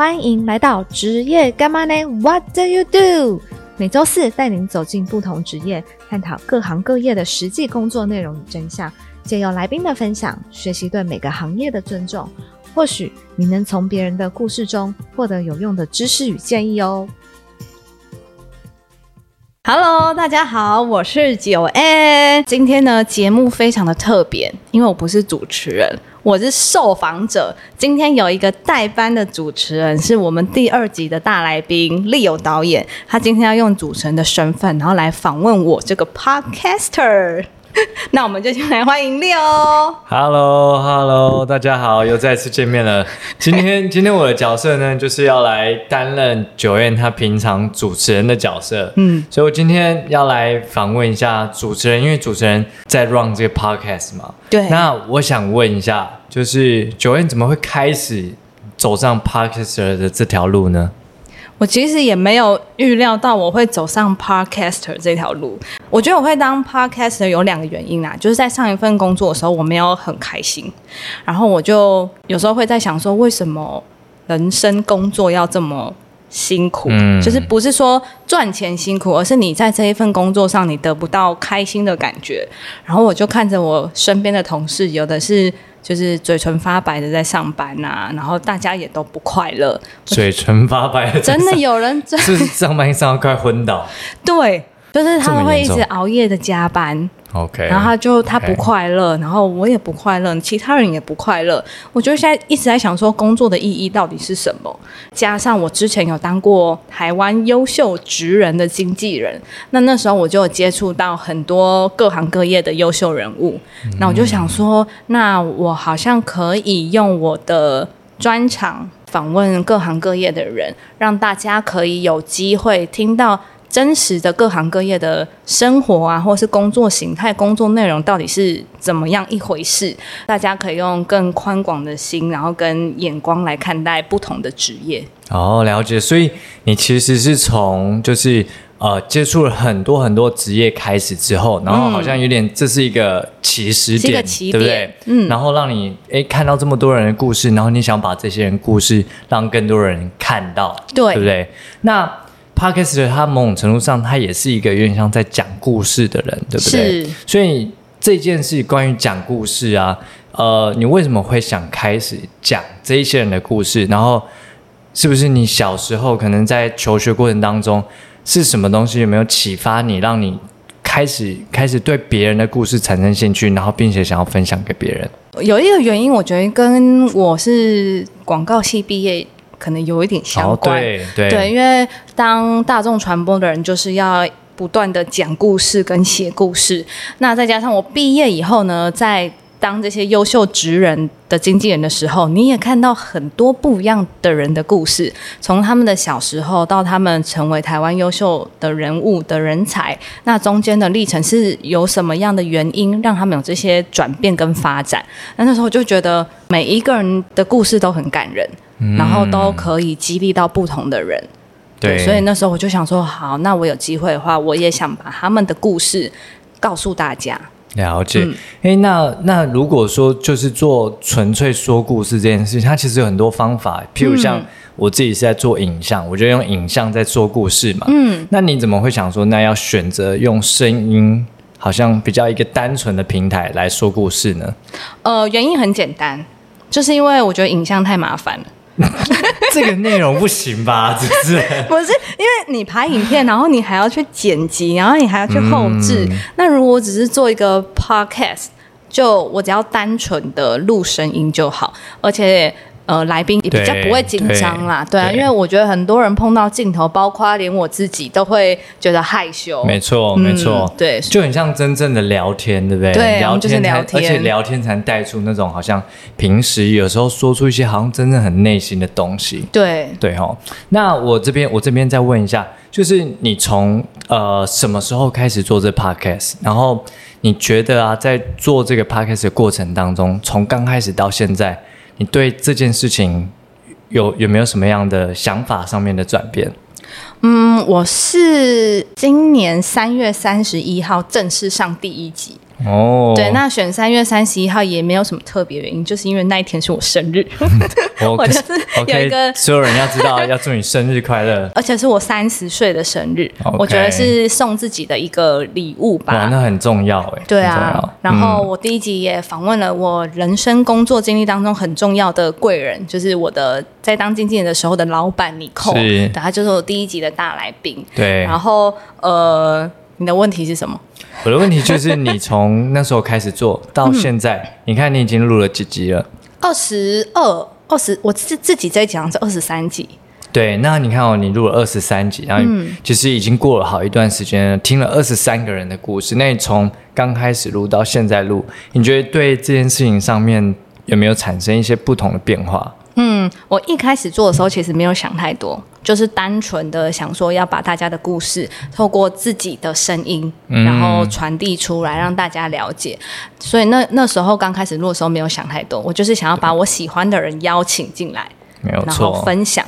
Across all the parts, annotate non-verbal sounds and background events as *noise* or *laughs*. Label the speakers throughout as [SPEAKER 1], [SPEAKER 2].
[SPEAKER 1] 欢迎来到职业干嘛呢？What do you do？每周四带您走进不同职业，探讨各行各业的实际工作内容与真相，借由来宾的分享，学习对每个行业的尊重。或许你能从别人的故事中获得有用的知识与建议哦。Hello，大家好，我是九 N。今天呢，节目非常的特别，因为我不是主持人，我是受访者。今天有一个代班的主持人，是我们第二集的大来宾利友导演。他今天要用主持人的身份，然后来访问我这个 Podcaster。*laughs* 那我们就先来欢迎六。
[SPEAKER 2] Hello，Hello，大家好，又再次见面了。今天，今天我的角色呢，就是要来担任九燕他平常主持人的角色。嗯，所以我今天要来访问一下主持人，因为主持人在 run 这个 podcast 嘛。
[SPEAKER 1] 对。
[SPEAKER 2] 那我想问一下，就是九燕怎么会开始走上 podcaster 的这条路呢？
[SPEAKER 1] 我其实也没有预料到我会走上 podcaster 这条路。我觉得我会当 podcaster 有两个原因啦，就是在上一份工作的时候我没有很开心，然后我就有时候会在想说，为什么人生工作要这么辛苦？嗯，就是不是说赚钱辛苦，而是你在这一份工作上你得不到开心的感觉。然后我就看着我身边的同事，有的是。就是嘴唇发白的在上班呐，然后大家也都不快乐。
[SPEAKER 2] 嘴唇发白，
[SPEAKER 1] 真的有人 *laughs*
[SPEAKER 2] 是上班上到快昏倒。
[SPEAKER 1] 对。就是他们会一直熬夜的加班
[SPEAKER 2] ，OK，
[SPEAKER 1] 然后他就他不快乐，然后我也不快乐，其他人也不快乐。我就现在一直在想说工作的意义到底是什么？加上我之前有当过台湾优秀职人的经纪人，那那时候我就有接触到很多各行各业的优秀人物。那我就想说，那我好像可以用我的专场访问各行各业的人，让大家可以有机会听到。真实的各行各业的生活啊，或是工作形态、工作内容到底是怎么样一回事？大家可以用更宽广的心，然后跟眼光来看待不同的职业。
[SPEAKER 2] 哦，了解。所以你其实是从就是呃接触了很多很多职业开始之后，然后好像有点这是一个起始点，对不对？嗯。然后让你哎看到这么多人的故事，然后你想把这些人故事让更多人看到，
[SPEAKER 1] 对，
[SPEAKER 2] 对不对？那。Podcast 他某种程度上，他也是一个有点像在讲故事的人，对不对？所以这件事关于讲故事啊，呃，你为什么会想开始讲这一些人的故事？然后，是不是你小时候可能在求学过程当中，是什么东西有没有启发你，让你开始开始对别人的故事产生兴趣，然后并且想要分享给别人？
[SPEAKER 1] 有一个原因，我觉得跟我是广告系毕业。可能有一点相关，
[SPEAKER 2] 对
[SPEAKER 1] 对，因为当大众传播的人，就是要不断的讲故事跟写故事。那再加上我毕业以后呢，在当这些优秀职人的经纪人的时候，你也看到很多不一样的人的故事，从他们的小时候到他们成为台湾优秀的人物的人才，那中间的历程是有什么样的原因让他们有这些转变跟发展？那那时候就觉得每一个人的故事都很感人。然后都可以激励到不同的人，
[SPEAKER 2] 对，
[SPEAKER 1] 所以那时候我就想说，好，那我有机会的话，我也想把他们的故事告诉大家。
[SPEAKER 2] 了解，哎，那那如果说就是做纯粹说故事这件事情，它其实有很多方法，譬如像我自己是在做影像，我就用影像在说故事嘛。嗯，那你怎么会想说，那要选择用声音，好像比较一个单纯的平台来说故事呢？
[SPEAKER 1] 呃，原因很简单，就是因为我觉得影像太麻烦了。*laughs*
[SPEAKER 2] 这个内容不行吧？*laughs* 只是
[SPEAKER 1] 不是因为你拍影片，然后你还要去剪辑，然后你还要去后置。那如果只是做一个 podcast，就我只要单纯的录声音就好，而且。呃，来宾也比较不会紧张啦，对啊，因为我觉得很多人碰到镜头，包括连我自己都会觉得害羞。
[SPEAKER 2] 没错，没错，
[SPEAKER 1] 对，
[SPEAKER 2] 就很像真正的聊天，对不对？
[SPEAKER 1] 对，
[SPEAKER 2] 聊
[SPEAKER 1] 天聊
[SPEAKER 2] 天，而且聊天才带出那种好像平时有时候说出一些好像真正很内心的东西。
[SPEAKER 1] 对，
[SPEAKER 2] 对哦。那我这边我这边再问一下，就是你从呃什么时候开始做这 podcast？然后你觉得啊，在做这个 podcast 的过程当中，从刚开始到现在。你对这件事情有有没有什么样的想法上面的转变？
[SPEAKER 1] 嗯，我是今年三月三十一号正式上第一集，
[SPEAKER 2] 哦，
[SPEAKER 1] 对，那选三月三十一号也没有什么特别原因，就是因为那一天是我生日，*laughs*
[SPEAKER 2] 我
[SPEAKER 1] 我就是有一个
[SPEAKER 2] 所有人要知道，要祝你生日快乐。*laughs*
[SPEAKER 1] 而且是我三十岁的生日我觉得是送自己的一个礼物
[SPEAKER 2] 哇，
[SPEAKER 1] 吧。
[SPEAKER 2] 那很重要哎。
[SPEAKER 1] 对啊，然后
[SPEAKER 2] 嗯
[SPEAKER 1] 我第一集也访问了我人生工作经历当中很重要的贵人，就是我的在当经纪人的时候的老板尼寇，
[SPEAKER 2] 是
[SPEAKER 1] 对，他就是我第一集的大来宾。
[SPEAKER 2] 对，
[SPEAKER 1] 然后呃，你的问题是什么？
[SPEAKER 2] 我的问题就是，你从那时候开始做到现在，你看你已经录了几集了？
[SPEAKER 1] 二十二、二十，我自自己在讲是二十三集。
[SPEAKER 2] 对，那你看哦，你录了二十三集，然后
[SPEAKER 1] 嗯
[SPEAKER 2] 其实已经过了好一段时间了，听了二十三个人的故事。那你从刚开始录到现在录，你觉得对这件事情上面有没有产生一些不同的变化？
[SPEAKER 1] 嗯，我一开始做的时候其实没有想太多，就是单纯的想说要把大家的故事透过自己的声音，
[SPEAKER 2] 嗯
[SPEAKER 1] 然后传递出来，让大家了解。所以那那时候刚开始录的时候没有想太多，我就是想要把我喜欢的人邀请进来。
[SPEAKER 2] 没有
[SPEAKER 1] 然后，分享。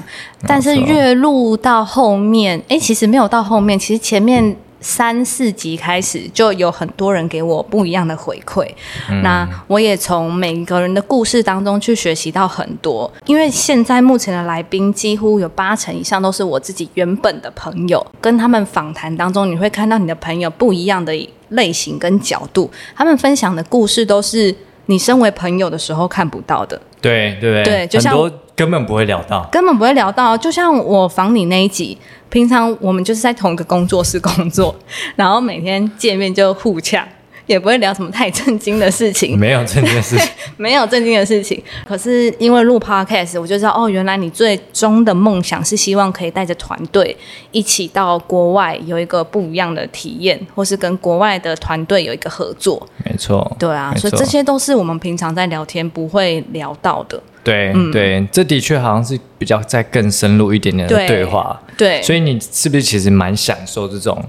[SPEAKER 1] 但是越录到后面，哎，其实没有到后面，其实前面三四集开始就有很多人给我不一样的回馈。
[SPEAKER 2] 嗯
[SPEAKER 1] 那我也从每个人的故事当中去学习到很多，因为现在目前的来宾几乎有八成以上都是我自己原本的朋友，跟他们访谈当中，你会看到你的朋友不一样的类型跟角度，他们分享的故事都是你身为朋友的时候看不到的。
[SPEAKER 2] 对对
[SPEAKER 1] 对就像
[SPEAKER 2] 很多根本不会聊到。
[SPEAKER 1] 根本不会聊到。就像我访你那一集，平常我们就是在同一个工作室工作，*laughs* 然后每天见面就互呛，也不会聊什么太震惊的事情，
[SPEAKER 2] 没有震惊的事情，*laughs*
[SPEAKER 1] 没有震惊的事情。可是因为录 podcast，我就知道哦，原来你最终的梦想是希望可以带着团队一起到国外有一个不一样的体验，或是跟国外的团队有一个合作。
[SPEAKER 2] 没错，
[SPEAKER 1] 对啊，所以这些都是我们平常在聊天不会聊到的。
[SPEAKER 2] 对、
[SPEAKER 1] 嗯
[SPEAKER 2] 对，这的确好像是比较再更深入一点点的
[SPEAKER 1] 对
[SPEAKER 2] 对话。
[SPEAKER 1] 对，
[SPEAKER 2] 所以你是不是其实蛮享受这种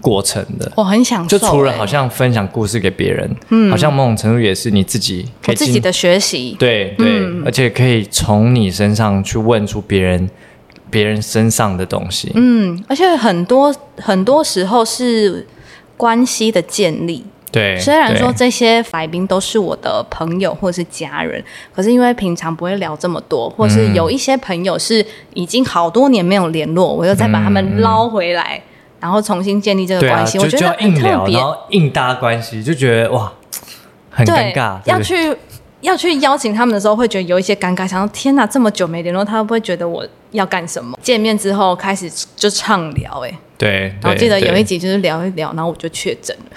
[SPEAKER 2] 过程的？
[SPEAKER 1] 我很享受、
[SPEAKER 2] 就除了
[SPEAKER 1] 欸
[SPEAKER 2] 好像分享故事给别人，好像某种程度也是你自己可以进
[SPEAKER 1] 我自己的学习，
[SPEAKER 2] 对对、
[SPEAKER 1] 嗯
[SPEAKER 2] 而且可以从你身上去问出别人别人身上的东西。
[SPEAKER 1] 嗯，而且很多很多时候是关系的建立。
[SPEAKER 2] 对，
[SPEAKER 1] 虽然说
[SPEAKER 2] 对
[SPEAKER 1] 这些来宾都是我的朋友或是家人，可是因为平常不会聊这么多，或是有一些朋友是已经好多年没有联络，我又再把他们捞回来，然后重新建立这个关系，我觉得很特别
[SPEAKER 2] 然。后硬搭关系，就觉得哇，很尴尬。，
[SPEAKER 1] 要去要去邀请他们的时候，会觉得有一些尴尬，想说天哪，这么久没联络，他会不会觉得我要干什么？见面之后开始就畅聊、哎，
[SPEAKER 2] 对，
[SPEAKER 1] 然后记得有一集就是聊一聊，然后我就确诊了。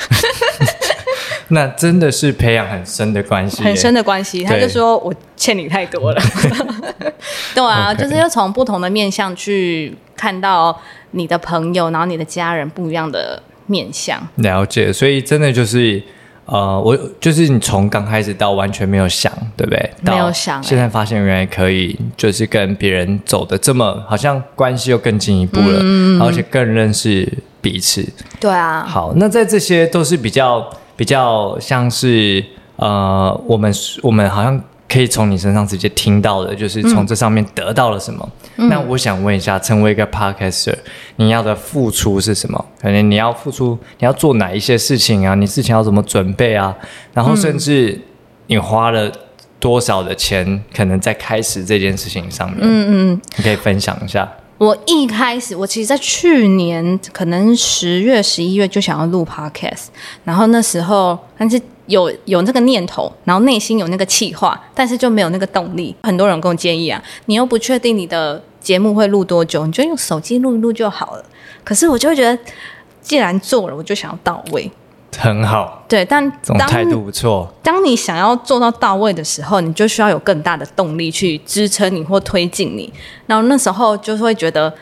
[SPEAKER 1] *laughs*
[SPEAKER 2] 那真的是培养很深的关系，
[SPEAKER 1] 很深的关系，他就说我欠你太多了。*laughs* 对啊就是要从不同的面向去看到你的朋友，然后你的家人不一样的面相。
[SPEAKER 2] 了解，所以真的就是。呃，我就是你从刚开始到完全没有想，对不对？
[SPEAKER 1] 没有
[SPEAKER 2] 到
[SPEAKER 1] 想欸
[SPEAKER 2] 现在发现原来可以，就是跟别人走的这么，好像关系又更进一步了，
[SPEAKER 1] 嗯
[SPEAKER 2] 而且更认识彼此。
[SPEAKER 1] 对啊，
[SPEAKER 2] 好，那在这些都是比较比较像是呃，我们我们好像可以从你身上直接听到的，就是从这上面得到了什么。那我想问一下，成为一个 podcaster，你要的付出是什么？可能你要付出，你要做哪一些事情啊？你之前要怎么准备啊？然后甚至你花了多少的钱，可能在开始这件事情上面，嗯嗯，你可以分享一下。
[SPEAKER 1] 我一开始，我其实，在去年可能十月、十一月就想要录 podcast，然后那时候，但是有有那个念头，然后内心有那个气话，但是就没有那个动力。很多人跟我建议啊，你又不确定你的节目会录多久，你就用手机录一录就好了。可是我就会觉得，既然做了，我就想要到位。
[SPEAKER 2] 很好，
[SPEAKER 1] 对，但当
[SPEAKER 2] 这种态度不错。
[SPEAKER 1] 当你想要做到到位的时候，你就需要有更大的动力去支撑你或推进你。然后那时候就会觉得，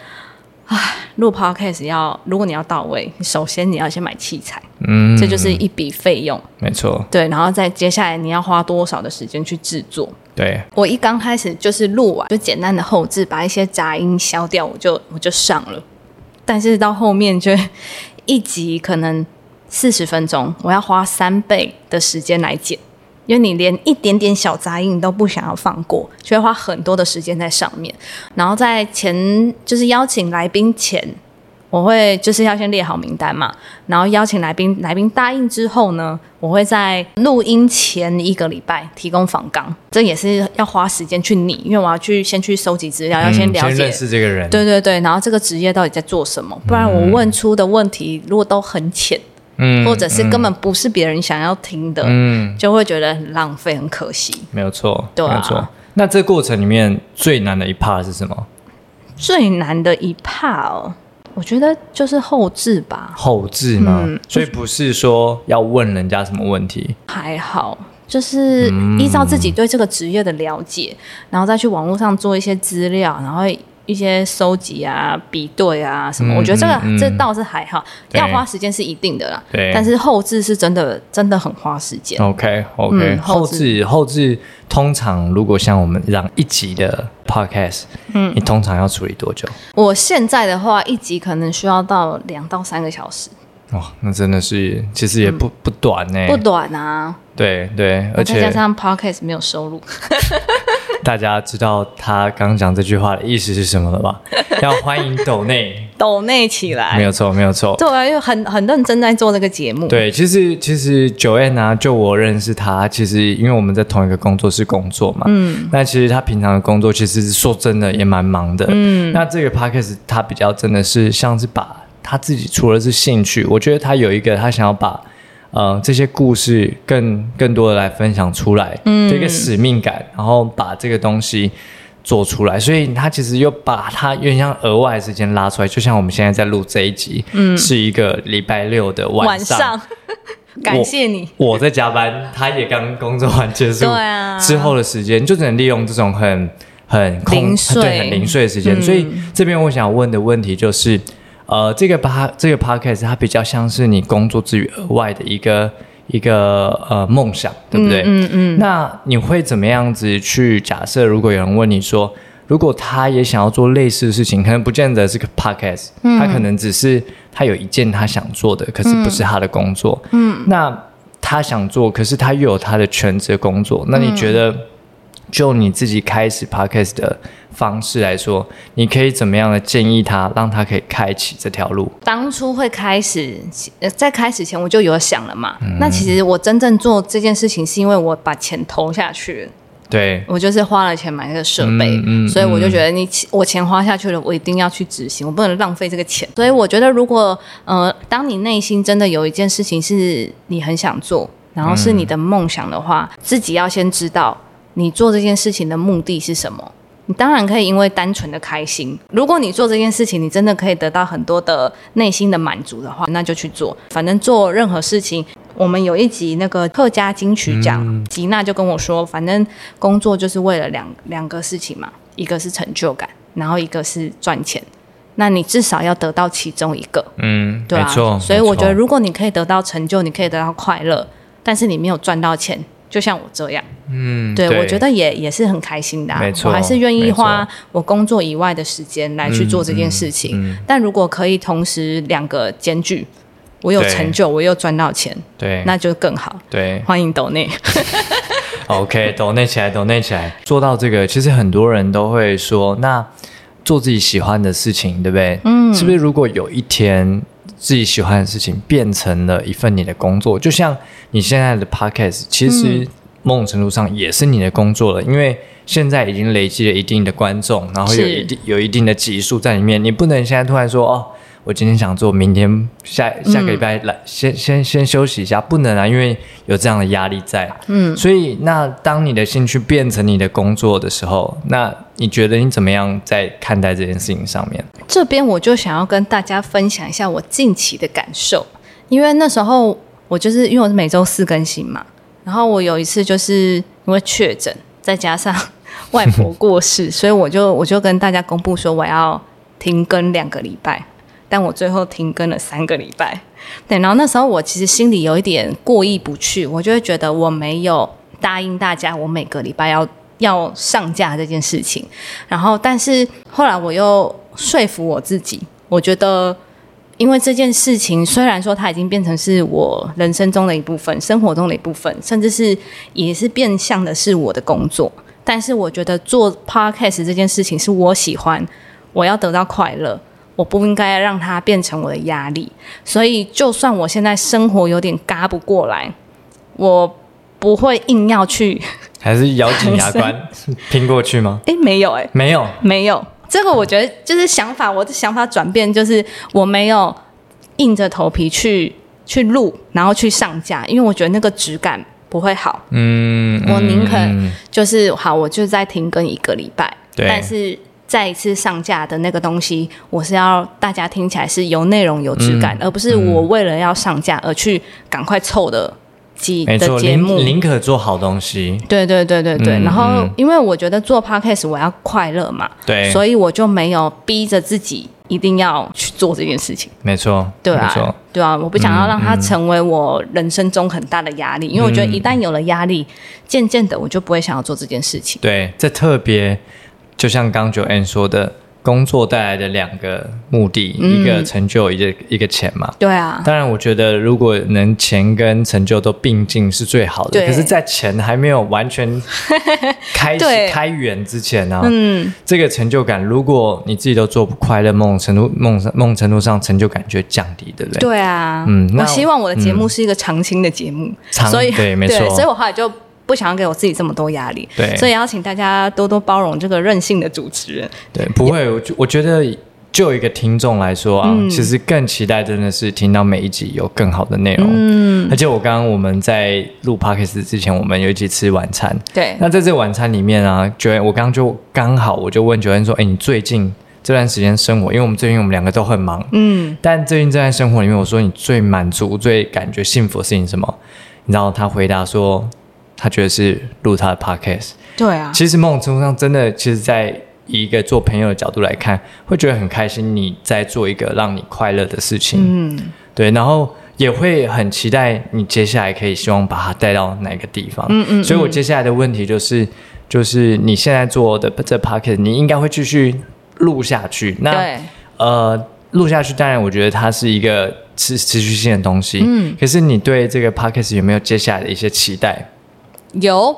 [SPEAKER 1] 唉，录 podcast 要如果你要到位，首先你要先买器材，
[SPEAKER 2] 嗯，
[SPEAKER 1] 这就是一笔费用。
[SPEAKER 2] 没错，
[SPEAKER 1] 对，然后再接下来你要花多少的时间去制作。
[SPEAKER 2] 对，
[SPEAKER 1] 我一刚开始就是录完，就简单的后置，把一些杂音消掉，我就我就上了。但是到后面就 *laughs* 一集可能四十分钟，我要花三倍的时间来剪，因为你连一点点小杂音都不想要放过，就会花很多的时间在上面。然后在前就是邀请来宾前，我会就是要先列好名单嘛，然后邀请来宾，来宾答应之后呢，我会在录音前一个礼拜提供访纲，这也是要花时间去拟，因为我要去先去收集资料，要先了解。
[SPEAKER 2] 嗯认识这个人，
[SPEAKER 1] 对对对，然后这个职业到底在做什么？不然我问出的问题如果都很浅，
[SPEAKER 2] 嗯
[SPEAKER 1] 或者是根本不是别人想要听的，
[SPEAKER 2] 嗯，
[SPEAKER 1] 就会觉得很浪费，很可惜。
[SPEAKER 2] 没有错，
[SPEAKER 1] 对啊
[SPEAKER 2] 没有错。那这过程里面最难的一 part 是什么？
[SPEAKER 1] 最难的一 part 哦，我觉得就是后置吧，
[SPEAKER 2] 后置吗？
[SPEAKER 1] 嗯
[SPEAKER 2] 所以不是说要问人家什么问题，
[SPEAKER 1] 还好。就是依照自己对这个职业的了解，然后再去网络上做一些资料，然后一些收集啊、比对啊什么。
[SPEAKER 2] 嗯
[SPEAKER 1] 我觉得这个、这倒是还好，要花时间是一定的啦。
[SPEAKER 2] 对
[SPEAKER 1] 但是后置是真的真的很花时间。
[SPEAKER 2] OK OK，、
[SPEAKER 1] 嗯
[SPEAKER 2] 后
[SPEAKER 1] 后
[SPEAKER 2] 置后置通常如果像我们让一集的 Podcast，嗯，你通常要处理多久？
[SPEAKER 1] 我现在的话，一集可能需要到两到三个小时，
[SPEAKER 2] 哇、那真的是其实也不、不短呢、
[SPEAKER 1] 不短啊。
[SPEAKER 2] 对对，而
[SPEAKER 1] 且加上 podcast 没有收入，*laughs*
[SPEAKER 2] 大家知道他刚讲这句话的意思是什么了吧？*laughs* 要欢迎抖内，
[SPEAKER 1] 抖内起来。
[SPEAKER 2] 没有错，没有错。
[SPEAKER 1] 对啊，因为很很认真在做这个节目。，
[SPEAKER 2] 对，其实其实九 N 啊，就我认识他，其实因为我们在同一个工作室工作嘛，嗯，那其实他平常的工作其实说真的也蛮忙的，嗯，那这个 Podcast 他比较真的是像是把他自己除了是兴趣，我觉得他有一个他想要把呃这些故事更更多的来分享出来，嗯，这个使命感，然后把这个东西。做出来，所以他其实又把他有点像额外的时间拉出来，就像我们现在在录这一集，嗯，是一个礼拜六的
[SPEAKER 1] 晚
[SPEAKER 2] 上，
[SPEAKER 1] 上，*laughs* 感谢你。
[SPEAKER 2] 我在加班，他也刚工作完结束，
[SPEAKER 1] 对啊。
[SPEAKER 2] 之后的时间就只能利用这种很很空
[SPEAKER 1] 零碎。
[SPEAKER 2] 对很零碎的时间。
[SPEAKER 1] 嗯。
[SPEAKER 2] 所以这边我想问的问题就是，呃，这个吧这个 podcast 它比较像是你工作之余额外的一个一个呃梦想，对不对？
[SPEAKER 1] 嗯嗯，
[SPEAKER 2] 那你会怎么样子去假设？如果有人问你说，如果他也想要做类似的事情，可能不见得是个 podcast，、他可能只是他有一件他想做的，可是不是他的工作。嗯，那他想做，可是他又有他的全职工作，那你觉得？就你自己开始 podcast 的方式来说，你可以怎么样的建议他，让他可以开启这条路？
[SPEAKER 1] 当初会开始，呃，在开始前我就有想了嘛。
[SPEAKER 2] 嗯
[SPEAKER 1] 那其实我真正做这件事情，是因为我把钱投下去，
[SPEAKER 2] 对，
[SPEAKER 1] 我就是花了钱买这个设备，
[SPEAKER 2] 嗯嗯
[SPEAKER 1] 所以我就觉得你我钱花下去了，我一定要去执行，我不能浪费这个钱。所以我觉得，如果呃，当你内心真的有一件事情是你很想做，然后是你的梦想的话，自己要先知道你做这件事情的目的是什么。你当然可以因为单纯的开心，如果你做这件事情，你真的可以得到很多的内心的满足的话，那就去做。反正做任何事情，我们有一集那个客家金曲奖，吉娜就跟我说，反正工作就是为了两两个事情嘛，一个是成就感，然后一个是赚钱。那你至少要得到其中一个，
[SPEAKER 2] 嗯，
[SPEAKER 1] 对啊。所以我觉得，如果你可以得到成就，你可以得到快乐，但是你没有赚到钱，就像我这样，
[SPEAKER 2] 嗯，
[SPEAKER 1] 对我觉得也也是很开心的、啊。
[SPEAKER 2] 没错
[SPEAKER 1] 我还是愿意花我工作以外的时间来去做这件事情。
[SPEAKER 2] 嗯嗯
[SPEAKER 1] 但如果可以同时两个兼具，我有成就，我又赚到钱，
[SPEAKER 2] 对，
[SPEAKER 1] 那就更好。
[SPEAKER 2] 对
[SPEAKER 1] 欢迎抖内，*laughs*
[SPEAKER 2] OK，抖内起来，抖内起来。做到这个，其实很多人都会说，那做自己喜欢的事情，对不对？嗯，是不是？如果有一天自己喜欢的事情变成了一份你的工作，就像你现在的 Podcast，其实某种程度上也是你的工作了，因为现在已经累积了一定的观众，然后有一定有一定的集数在里面，你不能现在突然说哦。我今天想做，明天下下个礼拜来，先先先休息一下，不能啊，因为有这样的压力在。嗯，所以那当你的兴趣变成你的工作的时候，那你觉得你怎么样在看待这件事情上面？
[SPEAKER 1] 这边我就想要跟大家分享一下我近期的感受，因为那时候我就是因为我是每周四更新嘛，然后我有一次就是因为确诊，再加上外婆过世，*laughs* 所以我就我就跟大家公布说我要停更两个礼拜，但我最后停更了三个礼拜。对，然后那时候我其实心里有一点过意不去，我就会觉得我没有答应大家，我每个礼拜要要上架这件事情。然后，但是后来我又说服我自己，我觉得，因为这件事情虽然说它已经变成是我人生中的一部分，生活中的一部分，甚至是也是变相的是我的工作，但是我觉得做 podcast 这件事情是我喜欢，我要得到快乐。我不应该让它变成我的压力。所以，就算我现在生活有点嘎不过来，我不会硬要去。*laughs*
[SPEAKER 2] 还是咬紧牙关 *laughs* 拼过去吗？*laughs*
[SPEAKER 1] 哎，没有哎，
[SPEAKER 2] 没有，
[SPEAKER 1] 没有。这个我觉得就是想法，我的想法转变就是我没有硬着头皮去去录，然后去上架，因为我觉得那个质感不会好。嗯，我宁可就是好，我就再停更一个礼拜，但是再一次上架的那个东西，我是要大家听起来是有内容、有质感，而不是我为了要上架而去赶快凑的几。的节目，
[SPEAKER 2] 宁可做好东西。
[SPEAKER 1] 对对对对对。然后，因为我觉得做 podcast 我要快乐嘛，
[SPEAKER 2] 对，
[SPEAKER 1] 所以我就没有逼着自己一定要去做这件事情。
[SPEAKER 2] 没错，
[SPEAKER 1] 对啊，对啊，我不想要让它成为我人生中很大的压力，因为我觉得一旦有了压力，渐渐的我就不会想要做这件事情。
[SPEAKER 2] 对，这特别就像刚九 N 说的。工作带来的两个目的，一个成就，一个一个钱嘛。
[SPEAKER 1] 对啊。
[SPEAKER 2] 当然，我觉得如果能钱跟成就都并进是最好的。可是，在钱还没有完全 *laughs* 开开源之前呢，嗯，这个成就感，如果你自己都做不快乐，梦程度梦梦程度上成就感就降低，对不对？
[SPEAKER 1] 对啊。嗯，我希望我的节目是一个长青的节目，
[SPEAKER 2] 所以对，没错。
[SPEAKER 1] 所以我后来就。不想要给我自己这么多压力，
[SPEAKER 2] 对，
[SPEAKER 1] 所以邀请大家多多包容这个任性的主持人。
[SPEAKER 2] 对，不会，我我觉得就一个听众来说啊，其实更期待真的是听到每一集有更好的内容。嗯，而且我刚刚我们在录 podcast 之前，我们有一起吃晚餐。
[SPEAKER 1] 对，
[SPEAKER 2] 那在这晚餐里面啊，九恩，我刚刚就刚好我就问九恩说：“哎，你最近这段时间生活，因为我们最近我们两个都很忙，嗯，但最近这段生活里面，我说你最满足、最感觉幸福的事情是什么？你知道他回答说。他觉得是录他的 podcast，
[SPEAKER 1] 对啊。
[SPEAKER 2] 其实某种程度上，真的，其实，在一个做朋友的角度来看，会觉得很开心，你在做一个让你快乐的事情。嗯，对。然后也会很期待你接下来可以希望把它带到哪个地方。嗯嗯。所以我接下来的问题就是，就是你现在做的这 podcast，你应该会继续录下去。那呃，录下去，当然，我觉得它是一个持持续性的东西。嗯。可是你对这个 podcast 有没有接下来的一些期待？
[SPEAKER 1] 有，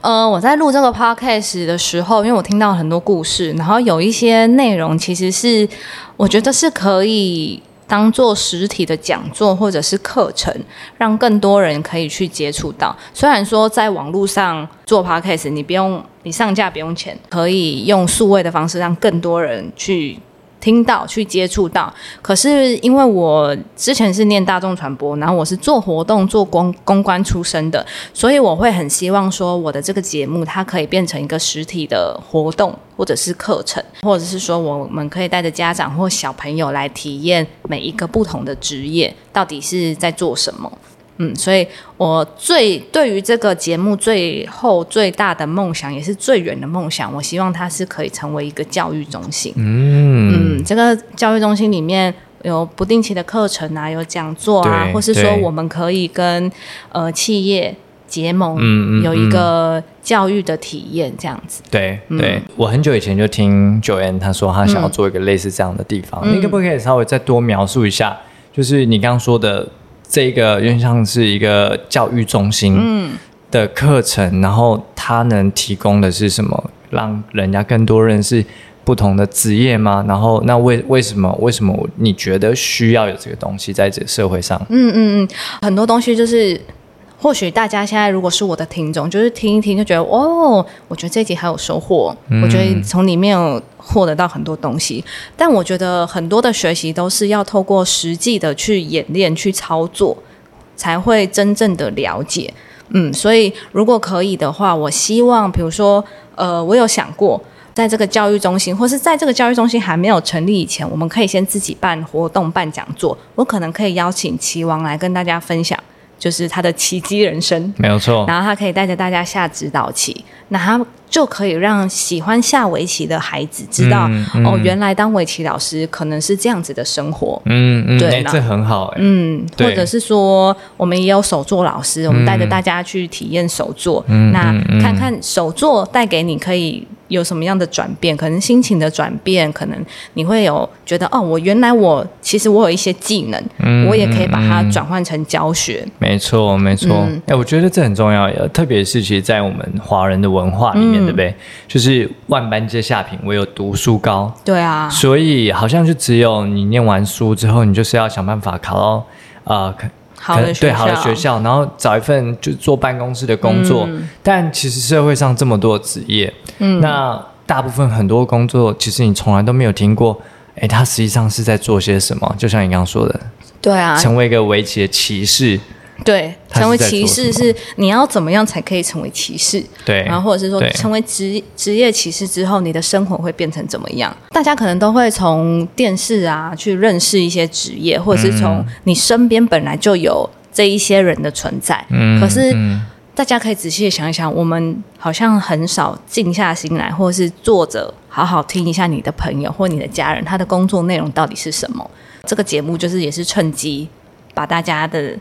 [SPEAKER 1] 呃，我在录这个 podcast 的时候，因为我听到很多故事，然后有一些内容其实是我觉得是可以当做实体的讲座或者是课程，让更多人可以去接触到。虽然说在网络上做 podcast，你不用你上架不用钱，可以用数位的方式让更多人去。听到去接触到，可是因为我之前是念大众传播，然后我是做活动做公公关出身的，所以我会很希望说我的这个节目它可以变成一个实体的活动，或者是课程，或者是说我们可以带着家长或小朋友来体验每一个不同的职业到底是在做什么。嗯，所以我最对于这个节目最后最大的梦想，也是最远的梦想，我希望它是可以成为一个教育中心。嗯嗯，这个教育中心里面有不定期的课程啊，有讲座啊，或是说我们可以跟呃企业结盟，嗯嗯，有一个教育的体验这样子。
[SPEAKER 2] 对对，我很久以前就听九言他说他想要做一个类似这样的地方，你可不可以稍微再多描述一下？就是你刚刚说的。这个有点像是一个教育中心的课程，然后它能提供的是什么？让人家更多认识不同的职业吗？然后那为为什么为什么你觉得需要有这个东西在这个社会上？
[SPEAKER 1] 嗯嗯嗯，很多东西就是。或许大家现在如果是我的听众，就是听一听就觉得哦，我觉得这集还有收获，我觉得从里面有获得到很多东西。但我觉得很多的学习都是要透过实际的去演练、去操作，才会真正的了解。嗯，所以如果可以的话，我希望，比如说，呃，我有想过，在这个教育中心，或是在这个教育中心还没有成立以前，我们可以先自己办活动、办讲座。我可能可以邀请齐王来跟大家分享。就是他的奇迹人生，
[SPEAKER 2] 没有错。
[SPEAKER 1] 然后他可以带着大家下指导棋，那他就可以让喜欢下围棋的孩子知道，哦，原来当围棋老师可能是这样子的生活。
[SPEAKER 2] 嗯嗯，对，这很好。
[SPEAKER 1] 嗯，或者是说，我们也有手作老师，我们带着大家去体验手作，那看看手作带给你可以有什么样的转变？可能心情的转变，可能你会有觉得哦，我原来我其实我有一些技能，
[SPEAKER 2] 嗯
[SPEAKER 1] 我也可以把它转换成教学。
[SPEAKER 2] 没错，没错。哎、
[SPEAKER 1] 嗯
[SPEAKER 2] 我觉得这很重要，特别是其实，在我们华人的文化里面，
[SPEAKER 1] 嗯
[SPEAKER 2] 对不对？就是万般皆下品，唯有读书高。
[SPEAKER 1] 对啊，
[SPEAKER 2] 所以好像就只有你念完书之后，你就是要想办法考到呃可
[SPEAKER 1] 好的学校，
[SPEAKER 2] 好的学校，然后找一份就坐办公室的工作。
[SPEAKER 1] 嗯
[SPEAKER 2] 但其实社会上这么多职业，
[SPEAKER 1] 嗯
[SPEAKER 2] 那大部分很多工作，其实你从来都没有听过。哎，他实际上是在做些什么？就像你刚刚说的，
[SPEAKER 1] 对啊，
[SPEAKER 2] 成为一个围棋的骑士，
[SPEAKER 1] 对，成为骑士是你要怎么样才可以成为骑士？
[SPEAKER 2] 对，
[SPEAKER 1] 然后或者是说成为职职业骑士之后，你的生活会变成怎么样？大家可能都会从电视啊去认识一些职业，或者是从你身边本来就有这一些人的存在。
[SPEAKER 2] 嗯
[SPEAKER 1] 可是
[SPEAKER 2] 嗯
[SPEAKER 1] 大家可以仔细的想一想，我们好像很少静下心来，或者是坐着好好听一下你的朋友或你的家人他的工作内容到底是什么。这个节目就是也是趁机把大家的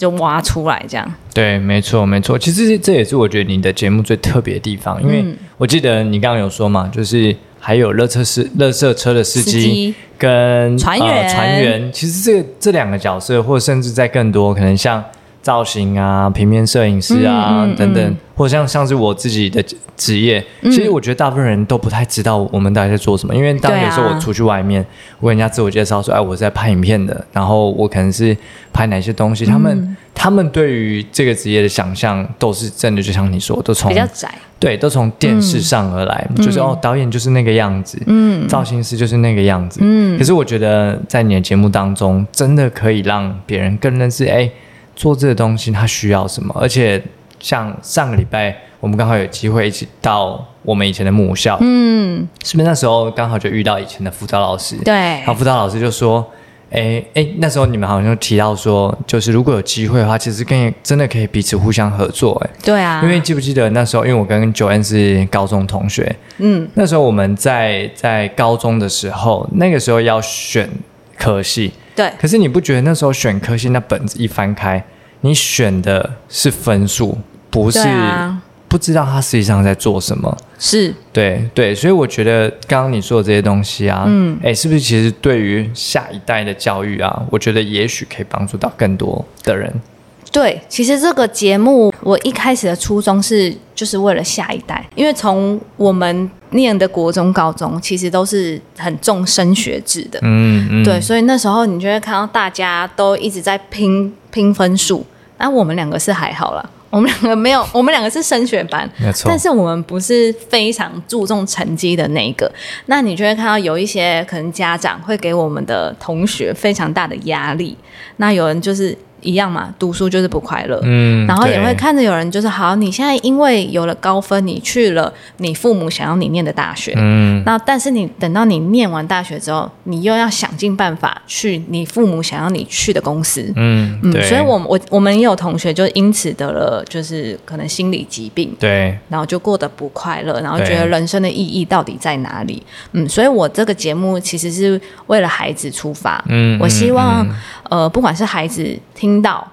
[SPEAKER 1] 就挖出来，这样。
[SPEAKER 2] 对，没错，没错。其实这也是我觉得你的节目最特别的地方，因为
[SPEAKER 1] 嗯
[SPEAKER 2] 我记得你刚刚有说嘛，就是还有乐车司、乐色车的司机
[SPEAKER 1] 司机
[SPEAKER 2] 跟
[SPEAKER 1] 船员
[SPEAKER 2] 呃、船员。其实这这两个角色，或甚至在更多，可能像造型啊、平面摄影师啊、
[SPEAKER 1] 嗯嗯
[SPEAKER 2] 等等
[SPEAKER 1] 嗯，
[SPEAKER 2] 或像像是我自己的职业，
[SPEAKER 1] 嗯。
[SPEAKER 2] 其实我觉得大部分人都不太知道我们到底在做什么。因为当有时候我出去外面，我跟人家自我介绍说，哎，我是在拍影片的，然后我可能是拍哪些东西，他们、
[SPEAKER 1] 嗯
[SPEAKER 2] 他们对于这个职业的想象都是真的，就像你说，都从
[SPEAKER 1] 比较窄，
[SPEAKER 2] 对，都从电视上而来，就是哦，导演就是那个样子，
[SPEAKER 1] 嗯。
[SPEAKER 2] 造型师就是那个样子。
[SPEAKER 1] 嗯。
[SPEAKER 2] 可是我觉得在你的节目当中，真的可以让别人更认识，哎，做这个东西它需要什么。而且像上个礼拜，我们刚好有机会一起到我们以前的母校，
[SPEAKER 1] 嗯，
[SPEAKER 2] 是不是那时候刚好就遇到以前的辅导老师？
[SPEAKER 1] 对
[SPEAKER 2] 然后辅导老师就说：“哎哎，那时候你们好像提到说，就是如果有机会的话，其实可以真的可以彼此互相合作。哎，
[SPEAKER 1] 对啊，
[SPEAKER 2] 因为记不记得那时候，因为我跟九恩是高中同学，
[SPEAKER 1] 嗯
[SPEAKER 2] 那时候我们在在高中的时候，那个时候要选科系，
[SPEAKER 1] 对
[SPEAKER 2] 可是你不觉得那时候选科系，那本子一翻开，你选的是分数，不是、
[SPEAKER 1] 啊，
[SPEAKER 2] 不知道他实际上在做什么？
[SPEAKER 1] 是
[SPEAKER 2] 对对，所以我觉得刚刚你说的这些东西啊，
[SPEAKER 1] 嗯
[SPEAKER 2] 哎，是不是其实对于下一代的教育啊，我觉得也许可以帮助到更多的人。
[SPEAKER 1] 对。其实这个节目我一开始的初衷是就是为了下一代，因为从我们念的国中、高中，其实都是很重升学制的，
[SPEAKER 2] 嗯嗯，
[SPEAKER 1] 对，所以那时候你就会看到大家都一直在拼拼分数，那我们两个是还好了，我们两个没有，我们两个是升学班，
[SPEAKER 2] 没错
[SPEAKER 1] 但。是我们不是非常注重成绩的那一个。那你就会看到有一些可能家长会给我们的同学非常大的压力，那有人就是一样嘛，读书就是不快乐，
[SPEAKER 2] 嗯
[SPEAKER 1] 然后也会看着有人就是好，你现在因为有了高分，你去了你父母想要你念的大学，
[SPEAKER 2] 嗯，
[SPEAKER 1] 那但是你等到你念完大学之后，你又要想尽办法去你父母想要你去的公司。嗯，
[SPEAKER 2] 嗯，
[SPEAKER 1] 所以我我我们也有同学就因此得了就是可能心理疾病，
[SPEAKER 2] 对。
[SPEAKER 1] 然后就过得不快乐，然后觉得人生的意义到底在哪里？嗯，所以我这个节目其实是为了孩子出发。
[SPEAKER 2] 嗯
[SPEAKER 1] 我希望、
[SPEAKER 2] 嗯。
[SPEAKER 1] 呃，不管是孩子听到，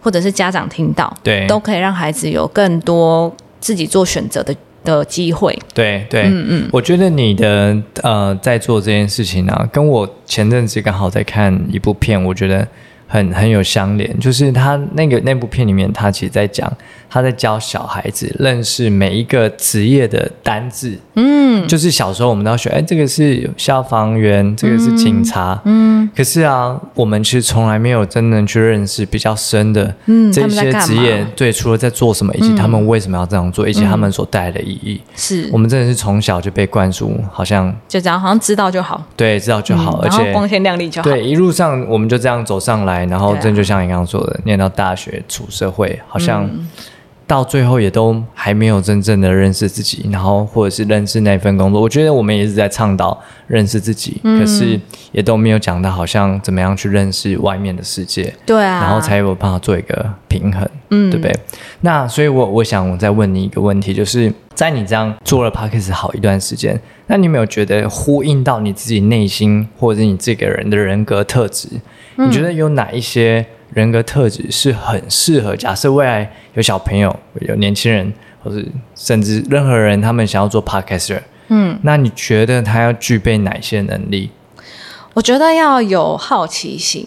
[SPEAKER 1] 或者是家长听到，
[SPEAKER 2] 对。
[SPEAKER 1] 都可以让孩子有更多自己做选择的的机会。
[SPEAKER 2] 对对，
[SPEAKER 1] 嗯嗯，
[SPEAKER 2] 我觉得你的呃在做这件事情啊，跟我前阵子刚好在看一部片，我觉得很很有相连。就是他那个那部片里面，他其实在讲他在教小孩子认识每一个职业的单字。
[SPEAKER 1] 嗯
[SPEAKER 2] 就是小时候我们都要学，哎，这个是消防员，这个是警察。
[SPEAKER 1] 嗯
[SPEAKER 2] 可是啊，我们其实从来没有真正去认识比较深的
[SPEAKER 1] 嗯，
[SPEAKER 2] 这些职业
[SPEAKER 1] 嘛？，
[SPEAKER 2] 对，除了在做什么，以及
[SPEAKER 1] 嗯
[SPEAKER 2] 他们为什么要这样做，以及他们所带来的意义。
[SPEAKER 1] 是
[SPEAKER 2] 我们真的是从小就被灌输，好像
[SPEAKER 1] 就这样，好像知道就好，
[SPEAKER 2] 对知道就好，而且
[SPEAKER 1] 光鲜亮丽就好。
[SPEAKER 2] 对一路上我们就这样走上来，然后
[SPEAKER 1] 对啊
[SPEAKER 2] 真就像你刚刚说的，念到大学出社会，好像
[SPEAKER 1] 嗯
[SPEAKER 2] 到最后也都还没有真正的认识自己，然后或者是认识那份工作。我觉得我们也是在倡导认识自己，
[SPEAKER 1] 嗯
[SPEAKER 2] 可是也都没有讲到好像怎么样去认识外面的世界。
[SPEAKER 1] 对啊，
[SPEAKER 2] 然后才有办法做一个平衡，
[SPEAKER 1] 嗯
[SPEAKER 2] 对不对？那所以我，我想我再问你一个问题，就是在你这样做了 podcast 好一段时间，那你有没有觉得呼应到你自己内心或者是你这个人的人格特质？
[SPEAKER 1] 嗯。
[SPEAKER 2] 你觉得有哪一些人格特质是很适合？假设未来有小朋友、有年轻人，或是甚至任何人，他们想要做 podcaster，嗯，那你觉得他要具备哪些能力？
[SPEAKER 1] 我觉得要有好奇心，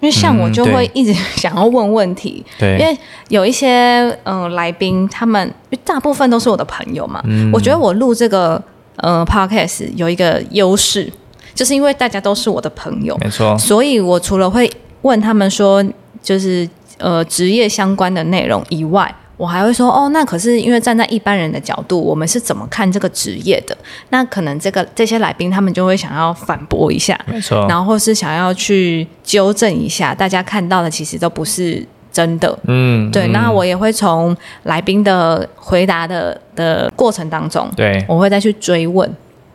[SPEAKER 1] 因为像我就会一直 *laughs* 想要问问题，
[SPEAKER 2] 对，
[SPEAKER 1] 因为有一些嗯来宾，他们大部分都是我的朋友嘛，我觉得我录这个呃 podcast 有一个优势，就是因为大家都是我的朋友，
[SPEAKER 2] 没错，
[SPEAKER 1] 所以我除了会问他们说，就是呃职业相关的内容以外。我还会说哦，那可是因为站在一般人的角度，我们是怎么看这个职业的？那可能这个这些来宾他们就会想要反驳一下，
[SPEAKER 2] 没错，
[SPEAKER 1] 然后或是想要去纠正一下，大家看到的其实都不是真的。嗯，对。那我也会从来宾的回答的的过程当中，
[SPEAKER 2] 对，
[SPEAKER 1] 我会再去追问。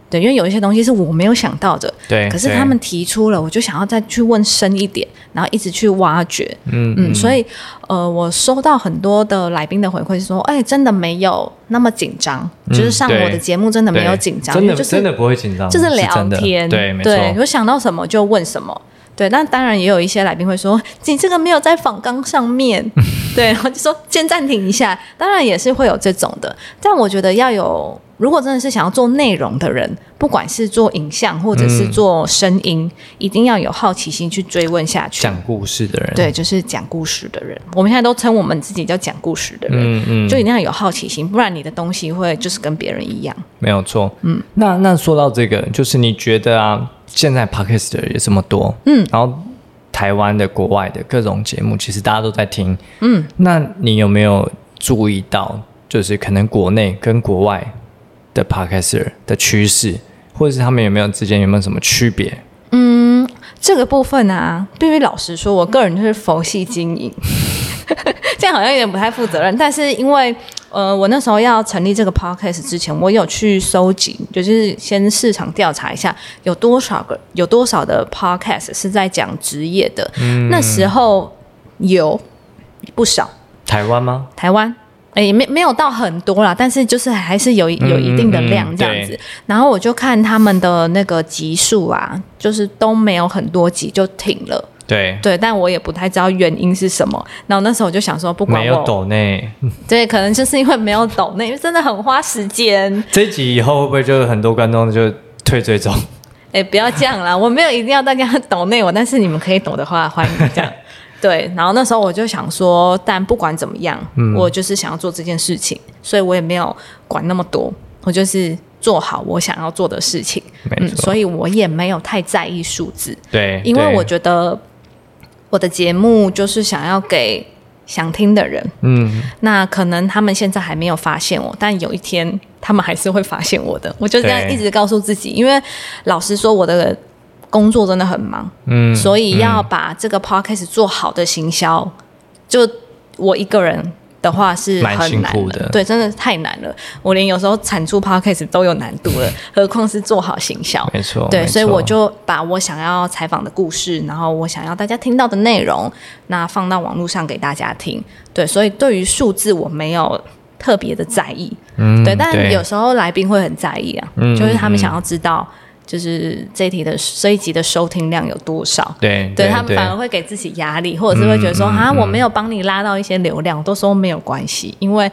[SPEAKER 1] 对，因为有一些东西是我没有想到的，
[SPEAKER 2] 对，
[SPEAKER 1] 可是他们提出了，我就想要再去问深一点，然后一直去挖掘，嗯嗯，所以呃，我收到很多的来宾的回馈是说，哎，真的没有那么紧张，就是上我的节目真的没有紧张，
[SPEAKER 2] 真的
[SPEAKER 1] 就是
[SPEAKER 2] 真的不会紧张，
[SPEAKER 1] 就是聊天，
[SPEAKER 2] 对，没错，
[SPEAKER 1] 我想到什么就问什么。对，那当然也有一些来宾会说，你这个没有在访纲上面，*laughs* 对，然后就说先暂停一下。当然也是会有这种的，但我觉得要有，如果真的是想要做内容的人，不管是做影像或者是做声音，一定要有好奇心去追问下去。
[SPEAKER 2] 讲故事的人，
[SPEAKER 1] 对，就是讲故事的人。我们现在都称我们自己叫讲故事的人，嗯嗯，就一定要有好奇心，不然你的东西会就是跟别人一样。
[SPEAKER 2] 没有错，嗯。那那说到这个，就是你觉得啊？现在 podcast 也这么多，嗯，然后台湾的、国外的各种节目，其实大家都在听，嗯，那你有没有注意到，就是可能国内跟国外的 podcaster 的趋势，或者是他们有没有之间有没有什么区别？
[SPEAKER 1] 嗯，这个部分啊，对于老实说，我个人就是佛系经营，*laughs* 这样好像有点不太负责任，但是因为。呃，我那时候要成立这个 podcast 之前，我有去收集，就是先市场调查一下有多少个、有多少的 podcast 是在讲职业的。那时候有不少。
[SPEAKER 2] 台湾吗？
[SPEAKER 1] 台湾，哎，没没有到很多啦，但是就是还是有有一定的量这样子。然后我就看他们的那个集数啊，就是都没有很多集就停了。
[SPEAKER 2] 对
[SPEAKER 1] 对，但我也不太知道原因是什么。然后那时候我就想说，不管
[SPEAKER 2] 没有抖内，*laughs*
[SPEAKER 1] 对，可能就是因为没有抖内，因为真的很花时间。*laughs*
[SPEAKER 2] 这一集以后会不会就很多观众就退追踪？*laughs*
[SPEAKER 1] 哎，不要这样啦，我没有一定要大家抖内我，但是你们可以抖的话，欢迎这样。对，然后那时候我就想说，但不管怎么样，我就是想要做这件事情，所以我也没有管那么多，我就是做好我想要做的事情。
[SPEAKER 2] 嗯，
[SPEAKER 1] 所以我也没有太在意数字。
[SPEAKER 2] 对，
[SPEAKER 1] 因为我觉得。我的节目就是想要给想听的人，嗯，那可能他们现在还没有发现我，但有一天他们还是会发现我的。我就这样一直告诉自己，因为老实说，我的工作真的很忙，嗯，所以要把这个 podcast 做好的行销，就我一个人。的话是很难的，对，真的太难了。我连有时候产出 podcast 都有难度了，何况是做好行销？
[SPEAKER 2] 没错，
[SPEAKER 1] 对，所以我就把我想要采访的故事，然后我想要大家听到的内容，那放到网络上给大家听。对，所以对于数字我没有特别的在意，嗯，对，但有时候来宾会很在意啊，就是他们想要知道。就是这一题的这一集的收听量有多少？
[SPEAKER 2] 对，
[SPEAKER 1] 对他们反而会给自己压力，或者是会觉得说啊，我没有帮你拉到一些流量，都说没有关系，因为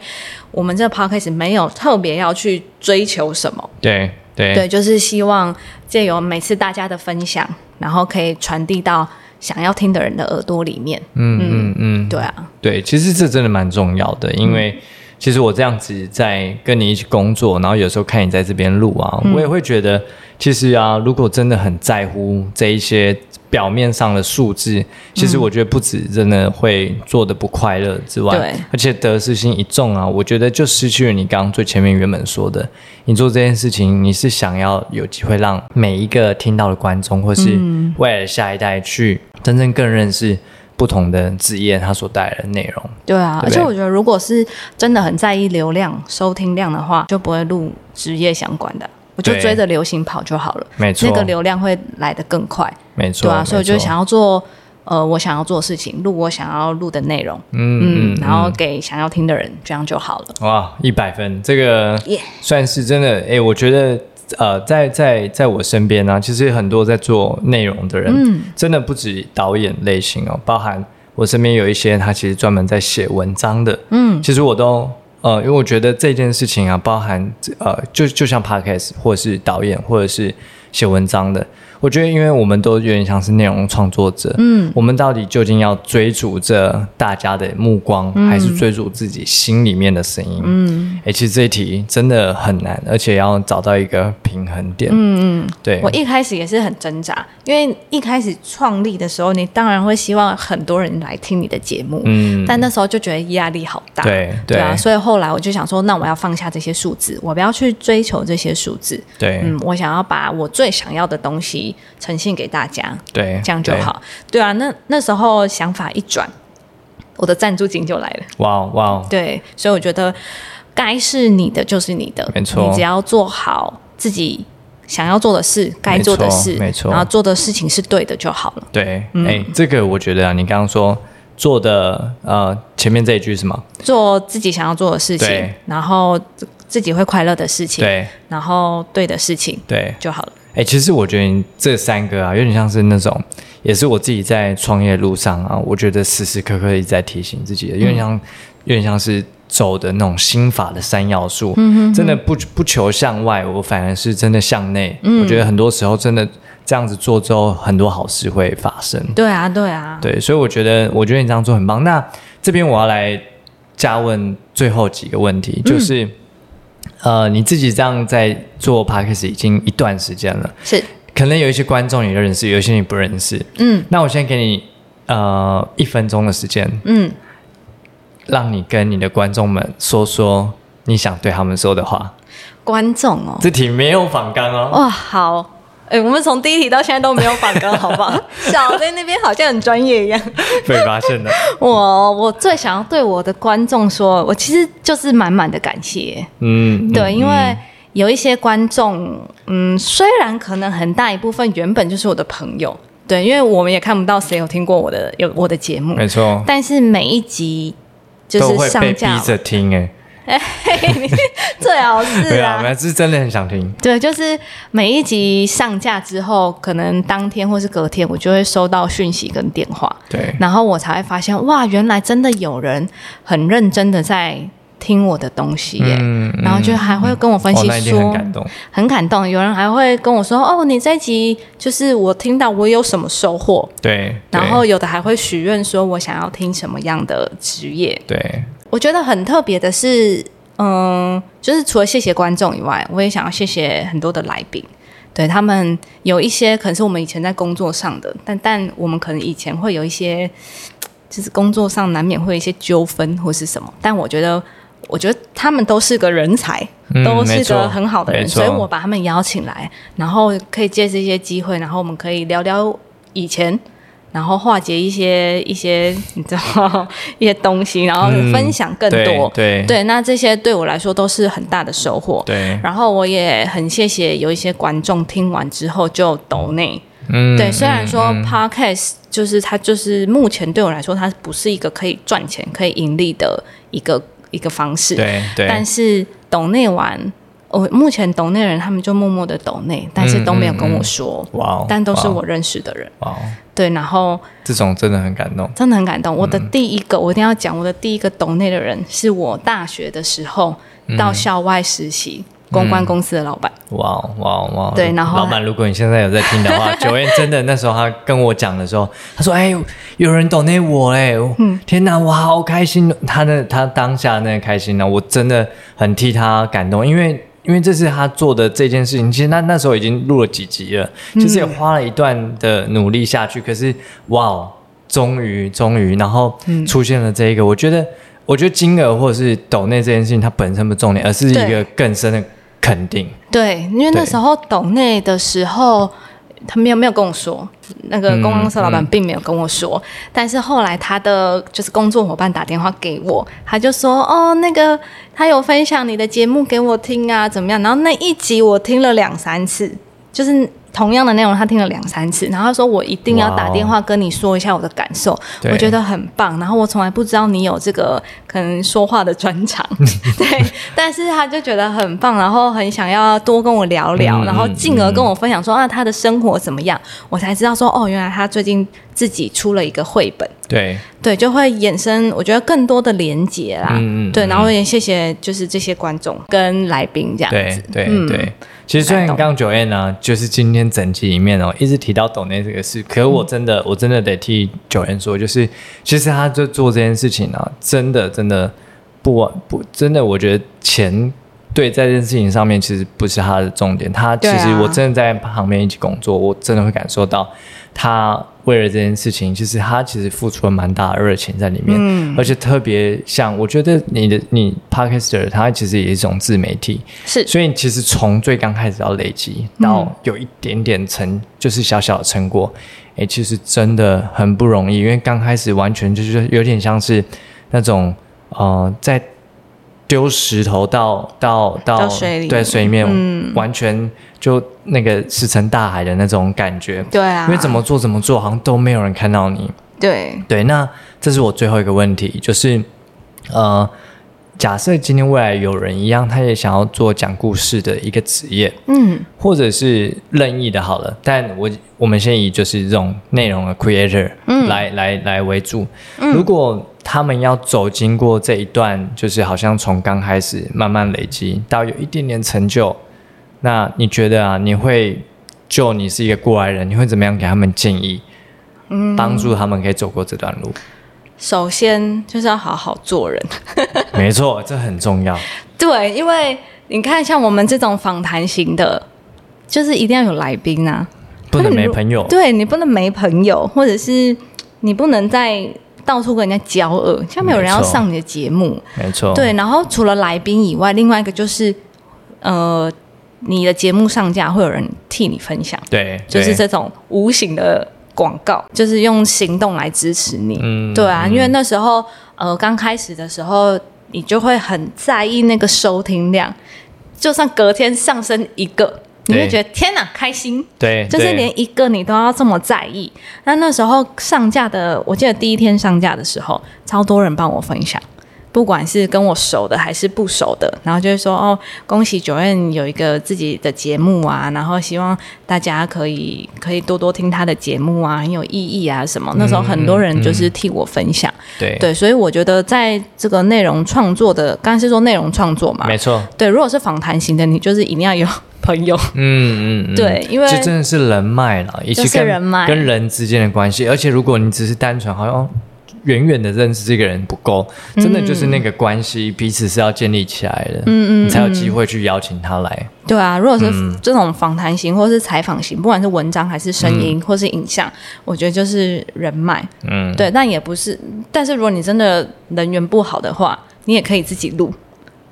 [SPEAKER 1] 我们这个 podcast 没有特别要去追求什么。
[SPEAKER 2] 对对
[SPEAKER 1] 对，就是希望借由每次大家的分享，然后可以传递到想要听的人的耳朵里面。嗯嗯嗯，对啊，
[SPEAKER 2] 对，其实这真的蛮重要的，因为。其实我这样子在跟你一起工作，然后有时候看你在这边录啊，我也会觉得，其实啊，如果真的很在乎这一些表面上的数字，其实我觉得不止真的会做的不快乐之外，
[SPEAKER 1] 对，
[SPEAKER 2] 而且得失心一重啊，我觉得就失去了你刚刚最前面原本说的，你做这件事情，你是想要有机会让每一个听到的观众，或是未来的下一代去真正更认识。不同的职业，它所带来的内容，
[SPEAKER 1] 对啊，而且我觉得，如果是真的很在意流量、收听量的话，就不会录职业相关的，我就追着流行跑就好了，
[SPEAKER 2] 没错，
[SPEAKER 1] 那个流量会来得更快，
[SPEAKER 2] 没错，
[SPEAKER 1] 对啊，所以我就想要做，呃，我想要做的事情，录我想要录的内容，嗯嗯，然后给想要听的人，这样就好了。
[SPEAKER 2] 哇，一百分，这个算是真的，哎，我觉得。呃，在在在我身边呢，其实很多在做内容的人，嗯，真的不止导演类型哦，包含我身边有一些他其实专门在写文章的，嗯，其实我都。呃，因为我觉得这件事情啊，包含呃，就就像 podcast 或者是导演或者是写文章的，我觉得因为我们都有点像是内容创作者，嗯，我们到底究竟要追逐着大家的目光，还是追逐自己心里面的声音？嗯，哎，其实这一题真的很难，而且要找到一个平衡点。嗯嗯，对，
[SPEAKER 1] 我一开始也是很挣扎，因为一开始创立的时候，你当然会希望很多人来听你的节目，嗯，但那时候就觉得压力好大，
[SPEAKER 2] 对对
[SPEAKER 1] 啊，所以后来我就想说，那我要放下这些数字，我不要去追求这些数字，
[SPEAKER 2] 对，
[SPEAKER 1] 嗯，我想要把我最想要的东西呈现给大家，
[SPEAKER 2] 对，
[SPEAKER 1] 这样就好，对。啊，那那时候想法一转，我的赞助金就来了，
[SPEAKER 2] 哇哇，
[SPEAKER 1] 对，所以我觉得该是你的就是你的，
[SPEAKER 2] 没错，
[SPEAKER 1] 你只要做好自己想要做的事，该做的事，
[SPEAKER 2] 没错，
[SPEAKER 1] 然后做的事情是对的就好了，
[SPEAKER 2] 对，哎，这个我觉得啊，你刚刚说做的呃，前面这一句是吗？
[SPEAKER 1] 做自己想要做的事情，然后自己会快乐的事情，
[SPEAKER 2] 对，
[SPEAKER 1] 然后对的事情，
[SPEAKER 2] 对。
[SPEAKER 1] 就好了。
[SPEAKER 2] 哎，其实我觉得这三个啊，有点像是那种，也是我自己在创业路上啊，我觉得时时刻刻一直在提醒自己的，有点像，有点像是走的那种心法的三要素。嗯真的不不求向外，我反而是真的向内。嗯。我觉得很多时候真的这样子做之后，很多好事会发生。
[SPEAKER 1] 对啊，对啊。
[SPEAKER 2] 对，所以我觉得，我觉得你这样做很棒。那这边我要来加问最后几个问题，就是。呃，你自己这样在做 podcast 已经一段时间了，
[SPEAKER 1] 是，
[SPEAKER 2] 可能有一些观众你认识，有一些你不认识，嗯，那我先给你呃一分钟的时间，嗯，让你跟你的观众们说说你想对他们说的话。
[SPEAKER 1] 观众哦，
[SPEAKER 2] 这题没有反纲哦。
[SPEAKER 1] 哇，好。哎，我们从第一题到现在都没有反刚，好不好？*laughs* 小在那边好像很专业一样，
[SPEAKER 2] 被发现了。*laughs*
[SPEAKER 1] 我我最想要对我的观众说，我其实就是满满的感谢。嗯，对，因为有一些观众，嗯，虽然可能很大一部分原本就是我的朋友，对，因为我们也看不到谁有听过我的有我的节目，
[SPEAKER 2] 没错。
[SPEAKER 1] 但是每一集就是上架
[SPEAKER 2] 逼着听，哎。哎，*laughs*
[SPEAKER 1] 最好是啊，
[SPEAKER 2] 没有，是真的很想听。
[SPEAKER 1] 对，就是每一集上架之后，可能当天或是隔天，我就会收到讯息跟电话。
[SPEAKER 2] 对，
[SPEAKER 1] 然后我才会发现，哇，原来真的有人很认真的在听我的东西耶。嗯然后就还会跟我分析说，
[SPEAKER 2] 很感动，
[SPEAKER 1] 很感动。有人还会跟我说，哦，你这集就是我听到我有什么收获。
[SPEAKER 2] 对。
[SPEAKER 1] 然后有的还会许愿说，我想要听什么样的职业。
[SPEAKER 2] 对。
[SPEAKER 1] 我觉得很特别的是，嗯，就是除了谢谢观众以外，我也想要谢谢很多的来宾，对他们有一些可能是我们以前在工作上的，但但我们可能以前会有一些，就是工作上难免会有一些纠纷或是什么，但我觉得，我觉得他们都是个人才，都是个很好的人，所以我把他们邀请来，然后可以借这些机会，然后我们可以聊聊以前。然后化解一些一些你知道一些东西，然后分享更多。
[SPEAKER 2] 对
[SPEAKER 1] 对，那这些对我来说都是很大的收获。
[SPEAKER 2] 对，
[SPEAKER 1] 然后我也很谢谢有一些观众听完之后就抖内。嗯，对，虽然说 podcast 就是它就是目前对我来说它不是一个可以赚钱可以盈利的一个一个方式。
[SPEAKER 2] 对对，
[SPEAKER 1] 但是抖内完。我目前抖内人他们就默默的抖内，但是都没有跟我说。哇！但都是我认识的人。哇！对，然后
[SPEAKER 2] 这种真的很感动，
[SPEAKER 1] 真的很感动。我的第一个，我一定要讲，我的第一个懂内的人是我大学的时候到校外实习公关公司的老板。哇
[SPEAKER 2] 哇哇！
[SPEAKER 1] 对，然后
[SPEAKER 2] 老板，如果你现在有在听的话，*laughs* 九燕真的那时候他跟我讲的时候，他说：“哎，有人懂内我哎，嗯天哪，我好开心！”他的他当下那个开心呢，我真的很替他感动，因为。因为这是他做的这件事情，其实那那时候已经录了几集了，其实也花了一段的努力下去。可是，哇，终于，终于，然后出现了这一个，我觉得，我觉得金额或者是抖内这件事情，它本身不重点，而是一个更深的肯定。
[SPEAKER 1] 对，因为那时候抖内的时候。他没有没有跟我说，那个公关社老板并没有跟我说，但是后来他的就是工作伙伴打电话给我，他就说哦，那个他有分享你的节目给我听啊，怎么样？然后那一集我听了两三次，就是。同样的内容，他听了两三次，然后他说：“我一定要打电话跟你说一下我的感受，我觉得很棒。”然后我从来不知道你有这个可能说话的专长，*laughs* 对，但是他就觉得很棒，然后很想要多跟我聊聊，然后进而跟我分享说：“啊，他的生活怎么样？”我才知道说：“哦，原来他最近自己出了一个绘本，
[SPEAKER 2] 对，
[SPEAKER 1] 对，就会衍生我觉得更多的连接啦。对，
[SPEAKER 2] 嗯嗯嗯
[SPEAKER 1] 然后也谢谢就是这些观众跟来宾这样
[SPEAKER 2] 对
[SPEAKER 1] 子。
[SPEAKER 2] 对
[SPEAKER 1] 嗯
[SPEAKER 2] 对，其实虽然刚刚九燕呢，就是今天整期里面哦，一直提到董内这个事，可是我真的、我真的得替九燕说，就是其实他就做这件事情啊，真的真的不不真的，我觉得钱。对，在这件事情上面，其实不是他的重点。他其实我真的在旁边一起工作，我真的会感受到他为了这件事情，其实他其实付出了蛮大的热情在里面，
[SPEAKER 1] 嗯。
[SPEAKER 2] 而且特别像我觉得你的你 Podcaster，他其实也是一种自媒体，
[SPEAKER 1] 是。
[SPEAKER 2] 所以其实从最刚开始到累积，到有一点点成，就是小小的成果，哎、其实真的很不容易，因为刚开始完全就是有点像是那种呃，在丢石头到到到
[SPEAKER 1] 到水里
[SPEAKER 2] 对水里面，
[SPEAKER 1] 嗯。
[SPEAKER 2] 完全就那个石沉大海的那种感觉。
[SPEAKER 1] 对啊，
[SPEAKER 2] 因为怎么做怎么做，好像都没有人看到你。
[SPEAKER 1] 对。
[SPEAKER 2] 对，那这是我最后一个问题，就是呃，假设今天未来有人一样，他也想要做讲故事的一个职业，
[SPEAKER 1] 嗯。
[SPEAKER 2] 或者是任意的，好了，但我我们先以就是这种内容的 creator
[SPEAKER 1] 嗯。
[SPEAKER 2] 来、来来为主。如果他们要走经过这一段，就是好像从刚开始慢慢累积到有一点点成就，那你觉得啊，你会就你是一个过来人，你会怎么样给他们建议？
[SPEAKER 1] 嗯
[SPEAKER 2] 帮助他们可以走过这段路。
[SPEAKER 1] 首先就是要好好做人。*laughs* *laughs*
[SPEAKER 2] 没错，这很重要。
[SPEAKER 1] 对，因为你看，像我们这种访谈型的，就是一定要有来宾啊，
[SPEAKER 2] 不能没朋友。
[SPEAKER 1] 对你不能没朋友，或者是你不能再到处跟人家交恶，像没有人要上你的节目。
[SPEAKER 2] 没错。
[SPEAKER 1] 对，然后除了来宾以外，另外一个就是，呃，你的节目上架会有人替你分享，
[SPEAKER 2] 对，
[SPEAKER 1] 就是这种无形的广告，就是用行动来支持你。
[SPEAKER 2] 嗯
[SPEAKER 1] 对啊，因为那时候呃刚开始的时候，你就会很在意那个收听量，就算隔天上升一个，你会觉得天哪开心，
[SPEAKER 2] 对，
[SPEAKER 1] 就是连一个你都要这么在意。那那时候上架的，我记得第一天上架的时候，超多人帮我分享。不管是跟我熟的还是不熟的，然后就是说哦，恭喜九燕有一个自己的节目啊，然后希望大家可以可以多多听他的节目啊，很有意义啊什么。那时候很多人就是替我分享，
[SPEAKER 2] 对
[SPEAKER 1] 对，所以我觉得在这个内容创作的，刚才是说内容创作嘛，
[SPEAKER 2] 没错。
[SPEAKER 1] 对，如果是访谈型的，你就是一定要有朋友，
[SPEAKER 2] 嗯嗯嗯，
[SPEAKER 1] 对因为
[SPEAKER 2] 这真的是人脉了，以及
[SPEAKER 1] 就是
[SPEAKER 2] 跟
[SPEAKER 1] 人脉
[SPEAKER 2] 跟人之间的关系。而且如果你只是单纯好像哦远远的认识这个人不够，真的就是那个关系彼此是要建立起来的，嗯嗯，你才有机会去邀请他来。
[SPEAKER 1] 对啊，如果是
[SPEAKER 2] 嗯
[SPEAKER 1] 这种访谈型或是采访型，不管是文章还是声音、或是影像，我觉得就是人脉。
[SPEAKER 2] 嗯，
[SPEAKER 1] 对，但也不是，但是如果你真的人缘不好的话，你也可以自己录。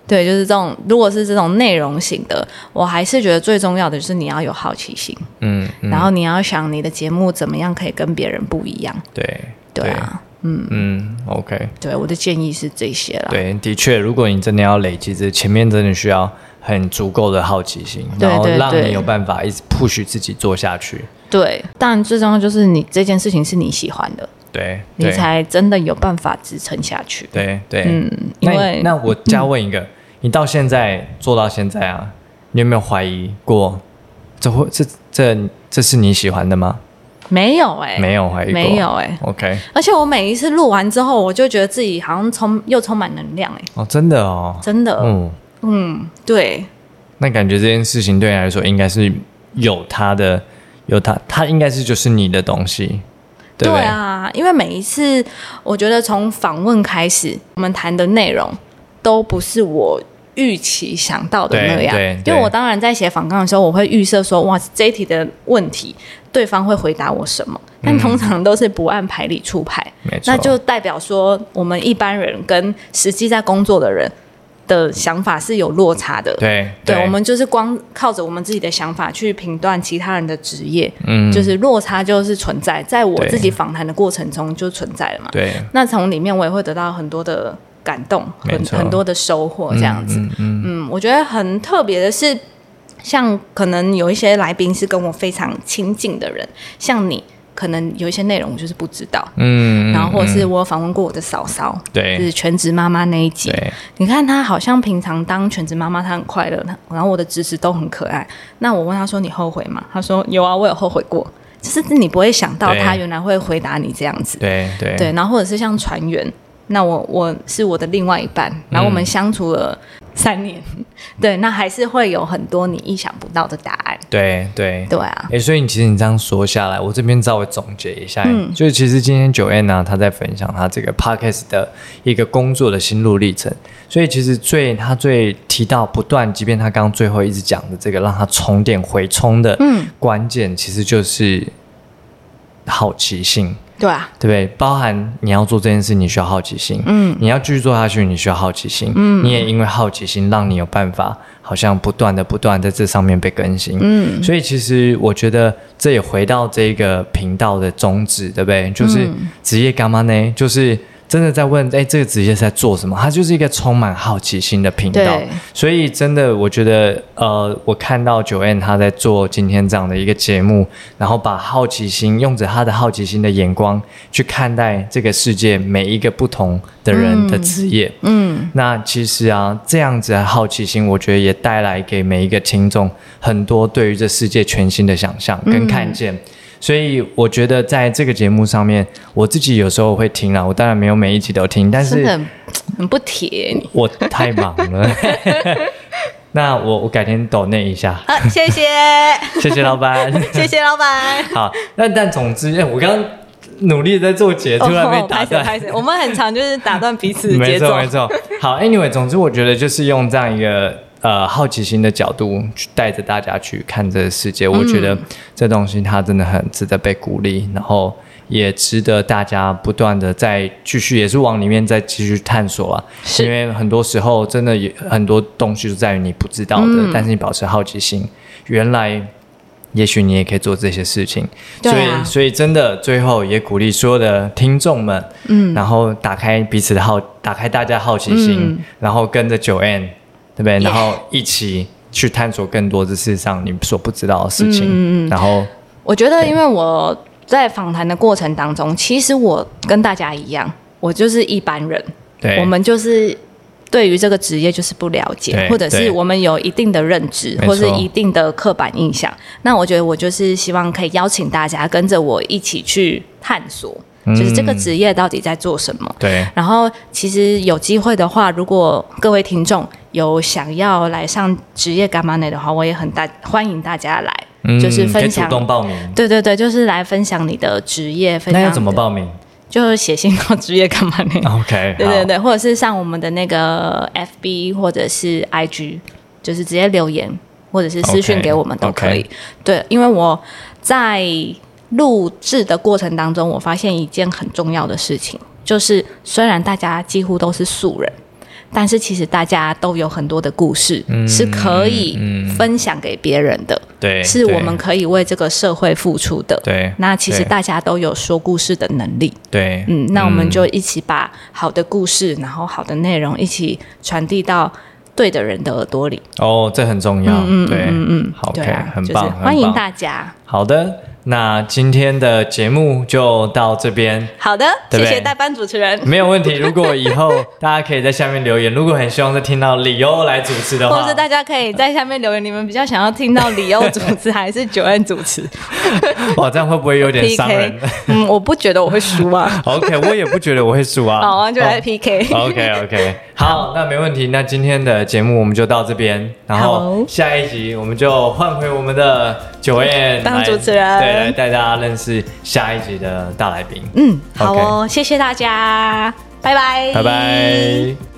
[SPEAKER 1] 对，就是这种，如果是这种内容型的，我还是觉得最重要的就是你要有好奇心，
[SPEAKER 2] 嗯嗯，
[SPEAKER 1] 然后你要想你的节目怎么样可以跟别人不一样。
[SPEAKER 2] 对
[SPEAKER 1] 对啊，
[SPEAKER 2] 嗯嗯，OK，
[SPEAKER 1] 对，我的建议是这些啦。
[SPEAKER 2] 对，的确，如果你真的要累积，这前面真的需要很足够的好奇心，
[SPEAKER 1] 对
[SPEAKER 2] 然后让你有办法一直 push 自己做下去。
[SPEAKER 1] 对，但最重要就是你这件事情是你喜欢的，
[SPEAKER 2] 对，
[SPEAKER 1] 你才真的有办法支撑下去。
[SPEAKER 2] 对对，
[SPEAKER 1] 嗯，因为
[SPEAKER 2] 那我 *laughs* 加问一个，你到现在做到现在啊，你有没有怀疑过，这会这这这是你喜欢的吗？
[SPEAKER 1] 没有哎、
[SPEAKER 2] 没有怀疑过，
[SPEAKER 1] 没有哎、
[SPEAKER 2] OK，
[SPEAKER 1] 而且我每一次录完之后，我就觉得自己好像充又充满能量哎、
[SPEAKER 2] 哦，真的哦，
[SPEAKER 1] 真的，
[SPEAKER 2] 嗯，
[SPEAKER 1] 嗯，对，
[SPEAKER 2] 那感觉这件事情对你来说应该是有它的，有它，它应该是就是你的东西，对？
[SPEAKER 1] 啊，因为每一次我觉得从访问开始，我们谈的内容都不是我预期想到的那样。因为我当然在写访纲的时候，我会预设说，哇，这一题的问题对方会回答我什么，但通常都是不按牌理出牌。那就代表说，我们一般人跟实际在工作的人的想法是有落差的。
[SPEAKER 2] 对
[SPEAKER 1] 对，我们就是光靠着我们自己的想法去评断其他人的职业，
[SPEAKER 2] 嗯。
[SPEAKER 1] 就是落差就是存在，在我自己访谈的过程中就存在了嘛。
[SPEAKER 2] 对。
[SPEAKER 1] 那从里面我也会得到很多的感动，很很多的收获，这样子。
[SPEAKER 2] 嗯嗯
[SPEAKER 1] 嗯，我觉得很特别的是，像可能有一些来宾是跟我非常亲近的人，像你，可能有一些内容我就是不知道。
[SPEAKER 2] 嗯，
[SPEAKER 1] 然后或者是
[SPEAKER 2] 嗯
[SPEAKER 1] 我访问过我的嫂嫂，就
[SPEAKER 2] 对
[SPEAKER 1] 是全职妈妈那一集。你看她好像平常当全职妈妈，她很快乐，然后我的侄子都很可爱。那我问她说：“你后悔吗？”她说：“有啊，我有后悔过。”就是你不会想到
[SPEAKER 2] 对
[SPEAKER 1] 他原来会回答你这样子。
[SPEAKER 2] 对对
[SPEAKER 1] 对，然后或者是像船员，那我我是我的另外一半，然后我们
[SPEAKER 2] 嗯。
[SPEAKER 1] 相处了三年，对，那还是会有很多你意想不到的答案。
[SPEAKER 2] 对对。
[SPEAKER 1] 对啊，
[SPEAKER 2] 哎，所以你其实你这样说下来，我这边稍微总结一下，
[SPEAKER 1] 嗯。
[SPEAKER 2] 就是其实今天九 N 呢，他在分享他这个 podcast 的一个工作的心路历程，所以其实最他最提到不断，即便他刚刚最后一直讲的这个让他充电回充的
[SPEAKER 1] 嗯。
[SPEAKER 2] 关键，其实就是好奇心。
[SPEAKER 1] 对啊，
[SPEAKER 2] 对不对？包含你要做这件事，你需要好奇心。
[SPEAKER 1] 嗯，
[SPEAKER 2] 你要继续做下去，你需要好奇心。嗯，你也因为好奇心，让你有办法，好像不断的、不断在这上面被更新。
[SPEAKER 1] 嗯，
[SPEAKER 2] 所以其实我觉得这也回到这个频道的宗旨，对不对？就是
[SPEAKER 1] 嗯
[SPEAKER 2] 职业干嘛呢？就是真的在问，哎，这个职业是在做什么？它就是一个充满好奇心的频道。所以真的，我觉得，呃，我看到九 N 他在做今天这样的一个节目，然后把好奇心用着他的好奇心的眼光去看待这个世界每一个不同的人的职业。
[SPEAKER 1] 嗯，
[SPEAKER 2] 那其实啊，这样子的好奇心，我觉得也带来给每一个听众很多对于这世界全新的想象跟看见。所以我觉得在这个节目上面，我自己有时候会听啦，我当然没有每一集都听，但是
[SPEAKER 1] 很很不铁。
[SPEAKER 2] 我太忙了。*laughs* 那我我改天抖那一下，
[SPEAKER 1] 好，谢谢，*laughs*
[SPEAKER 2] 谢谢老板。
[SPEAKER 1] 谢谢老板。*laughs*
[SPEAKER 2] 好，那但总之，哎我刚刚努力地在做节，突然被打断。
[SPEAKER 1] 我们很常就是打断彼此节奏
[SPEAKER 2] 错。没错。好，Anyway，总之我觉得就是用这样一个呃好奇心的角度去带着大家去看这个世界，我觉
[SPEAKER 1] 嗯
[SPEAKER 2] 得这东西它真的很值得被鼓励，然后也值得大家不断的再继续，也是往里面再继续探索啊。
[SPEAKER 1] 是
[SPEAKER 2] 因为很多时候真的有很多东西就在于你不知道的，
[SPEAKER 1] 嗯
[SPEAKER 2] 但是你保持好奇心，原来。也许你也可以做这些事情，所以所以真的最后也鼓励所有的听众们，
[SPEAKER 1] 嗯
[SPEAKER 2] 然后打开彼此的好，打开大家好奇心，
[SPEAKER 1] 嗯
[SPEAKER 2] 然后跟着九 N，对不对？然后一起去探索更多这世上你所不知道的事情，
[SPEAKER 1] 嗯嗯嗯。
[SPEAKER 2] 然后
[SPEAKER 1] 我觉得，因为我在访谈的过程当中，其实我跟大家一样，我就是一般人，
[SPEAKER 2] 对。
[SPEAKER 1] 我们就是对于这个职业就是不了解，或者是我们有一定的认知，或是一定的刻板印象。那我觉得我就是希望可以邀请大家跟着我一起去探索，就是这个
[SPEAKER 2] 嗯
[SPEAKER 1] 职业到底在做什么。
[SPEAKER 2] 对。
[SPEAKER 1] 然后，其实有机会的话，如果各位听众有想要来上职业干妈内的话，我也很大欢迎大家来，就是分享。
[SPEAKER 2] 动报名，
[SPEAKER 1] 对对对，就是来分享你的职业，分享
[SPEAKER 2] 那要怎么？报名
[SPEAKER 1] 就是写信到职业干嘛内。*laughs*
[SPEAKER 2] OK，
[SPEAKER 1] 对对对，或者是上我们的那个 FB 或者是 IG，就是直接留言或者是私讯给我们都可以。对，因为我在录制的过程当中，我发现一件很重要的事情，就是虽然大家几乎都是素人。但是其实大家都有很多的故事、
[SPEAKER 2] 嗯
[SPEAKER 1] 是可以
[SPEAKER 2] 嗯
[SPEAKER 1] 分享给别人的，
[SPEAKER 2] 对，
[SPEAKER 1] 是我们可以为这个社会付出的。
[SPEAKER 2] 对，
[SPEAKER 1] 那其实大家都有说故事的能力，
[SPEAKER 2] 对，
[SPEAKER 1] 嗯，那我们就一起把好的故事，然后好的内容一起传递到对的人的耳朵里。
[SPEAKER 2] 哦，这很重要，
[SPEAKER 1] 嗯嗯
[SPEAKER 2] 对，
[SPEAKER 1] 嗯嗯，
[SPEAKER 2] 好
[SPEAKER 1] 对就是
[SPEAKER 2] 很棒，
[SPEAKER 1] 欢迎大家。
[SPEAKER 2] 好的，那今天的节目就到这边。
[SPEAKER 1] 好的，
[SPEAKER 2] 对对
[SPEAKER 1] 谢谢代班主持人，
[SPEAKER 2] 没有问题。*laughs* 如果以后大家可以在下面留言，如果很希望再听到李优来主持的话
[SPEAKER 1] 或者，大家可以在下面留言，你们比较想要听到李欧主持还是九恩主持 *laughs*
[SPEAKER 2] 哇，这样会不会有点伤人
[SPEAKER 1] PK？嗯，我不觉得我会输啊。
[SPEAKER 2] ？OK，我也不觉得我会输啊。
[SPEAKER 1] 好啊，就来
[SPEAKER 2] 哦
[SPEAKER 1] PK。
[SPEAKER 2] OK OK，好，那没问题。那今天的节目我们就到这边，然后下一集我们就换回我们的九燕
[SPEAKER 1] 当主持人
[SPEAKER 2] 对，来带大家认识下一集的大来宾。
[SPEAKER 1] 嗯，好哦，谢谢大家，拜拜，
[SPEAKER 2] 拜拜。